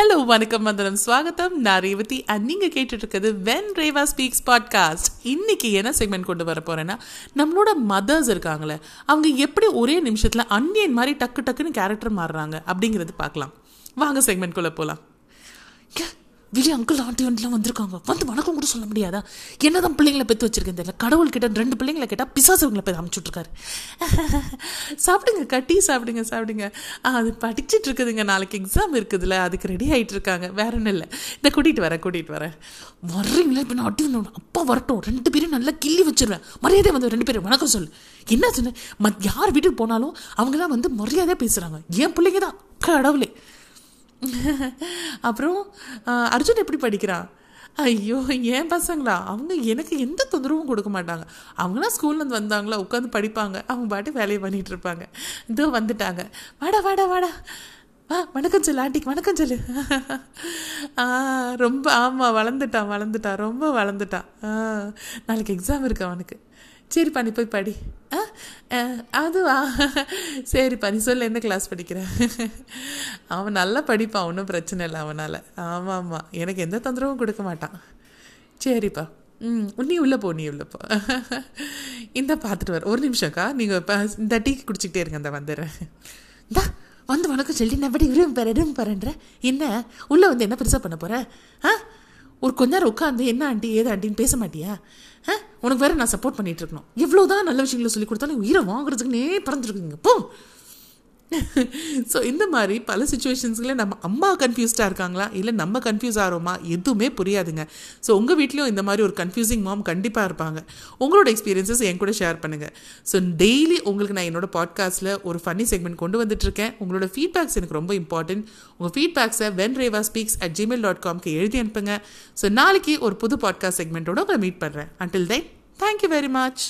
Hello வணக்கம் மந்திரம் ஸ்வாகத்தம் நான் ரேவதி. அண்ட் நீங்கள் கேட்டுட்டு இருக்கிறது வென் ரேவா ஸ்பீக்ஸ் பாட்காஸ்ட் இன்னைக்கு என்ன செக்மெண்ட் கொண்டு வர போகிறேன்னா நம்மளோட மதர்ஸ் இருக்காங்களே அவங்க எப்படி ஒரே நிமிஷத்தில் அன்னியன் மாதிரி டக்கு டக்குன்னு கேரக்டர் மாறுறாங்க அப்படிங்கிறது பார்க்கலாம். வாங்க செக்மெண்ட்குள்ளே போகலாம் வெளியே அங்கிள் ஆண்டி வந்துலாம் வந்திருக்காங்க. வந்து வணக்கம் கூட சொல்ல முடியாதா? என்னதான் பிள்ளைங்களை பெற்று வச்சிருக்கேன் தெரியல. கடவுள் கிட்ட ரெண்டு பிள்ளைங்களை கேட்டால் பிசாசவங்களை போய் அமைச்சுட்ருக்காரு சாப்பிடுங்க கட்டி சாப்பிடுங்க சாப்பிடுங்க. அது படிச்சுட்டு இருக்குதுங்க. நாளைக்கு எக்ஸாம் இருக்குதுல்ல அதுக்கு ரெடி ஆகிட்டு இருக்காங்க. வேற ஒன்றும் இல்லை. இந்த கூட்டிகிட்டு வரேன் கூட்டிகிட்டு வரேன். வர்றீங்களா? இப்போ நான் அட்டி வந்து அப்பா வரட்டும். ரெண்டு பேரும் நல்லா கிள்ளி வச்சிருவேன். மரியாதை வந்து ரெண்டு பேரும் வணக்கம் சொல்லு. என்ன சொன்னேன் மத் யார் வீட்டுக்கு போனாலும் அவங்களாம் வந்து மரியாதையாக பேசுகிறாங்க என் பிள்ளைங்க தான் கடவுளே. அப்புறம் அர்ஜுன் எப்படி படிக்கிறான் ஐயோ ஏன் பசங்களா? அவங்க எனக்கு எந்த தொந்தரவும் கொடுக்க மாட்டாங்க. அவங்களாம் ஸ்கூல்லேருந்து வந்தாங்களா உட்காந்து படிப்பாங்க. அவங்க பாட்டு வேலையை பண்ணிட்டு இருப்பாங்க. இதோ வந்துட்டாங்க. வாடா வாடா வாடா. வா வணக்கம் சொல்லு ஆண்டிக்கு வணக்கம் சொல்லு. ஆ ரொம்ப ஆமாம் வளர்ந்துட்டான் வளர்ந்துட்டான் ரொம்ப வளர்ந்துட்டான் ஆ நாளைக்கு எக்ஸாம் இருக்கு அவனுக்கு. சரிப்பா நீ போய் படி. ஆ அதுவா? சரிப்பா நீ சொல்லு என்ன கிளாஸ் படிக்கிறேன் அவன் நல்லா படிப்பான் ஒன்றும் பிரச்சனை இல்லை அவனால். ஆமாம் ஆமாம் எனக்கு எந்த தொந்தரவும் கொடுக்க மாட்டான். சரிப்பா. ம் நீ உள்ளே போ நீ உள்ளே போ. இந்த பார்த்துட்டு வர. ஒரு நிமிஷம்க்கா நீங்கள் இப்போ இந்த டீ குடிச்சிக்கிட்டே இருங்க இந்த வந்துடுறேன். இந்தா வந்து வணக்கம் சொல்லி நான் எப்படி இரும் பாரு என்ன? உள்ளே வந்து என்ன பெருசாக பண்ண போகிறேன் ஆ? ஒரு கொஞ்ச நேரம் உட்காந்து என்ன ஆண்டி ஏது ஆண்டின்னு பேச மாட்டியா? ஆ? உனக்கு வேற நான் சப்போர்ட் பண்ணிட்டு இருக்கணும். எவ்வளோதான் நல்ல விஷயங்களை சொல்லி கொடுத்தாலும் உயிரை வாங்குறதுக்குன்னே பறந்துருக்குங்க. போ. ஸோ இந்த மாதிரி பல சுச்சுவேஷன்ஸ்ல நம்ம அம்மா கன்ஃபியூஸ்டாக இருக்காங்களா? இல்லை நம்ம கன்ஃபியூஸ் ஆகிறோமா எதுவுமே புரியாதுங்க. ஸோ உங்கள் வீட்லேயும் இந்த மாதிரி ஒரு கன்ஃபியூசிங் மாம் கண்டிப்பாக இருப்பாங்க. உங்களோட எக்ஸ்பீரியன்ஸஸ் என் கூட ஷேர் பண்ணுங்கள் ஸோ டெய்லி உங்களுக்கு நான் என்னோட பாட்காஸ்ட்டில் ஒரு ஃபன்னி செக்மெண்ட் கொண்டு வந்துட்டுருக்கேன். உங்களோட ஃபீட்பேக்ஸ் எனக்கு ரொம்ப இம்பார்ட்டன்ட் உங்கள் ஃபீட்பேக்ஸை when Reva speaks at Gmail dot காம்க்கு எழுதி அனுப்புங்க. ஸோ நாளைக்கு ஒரு புது பாட்காஸ்ட் செக்மெண்ட்டோட உங்களை மீட் பண்ணுறேன் until then thank you very much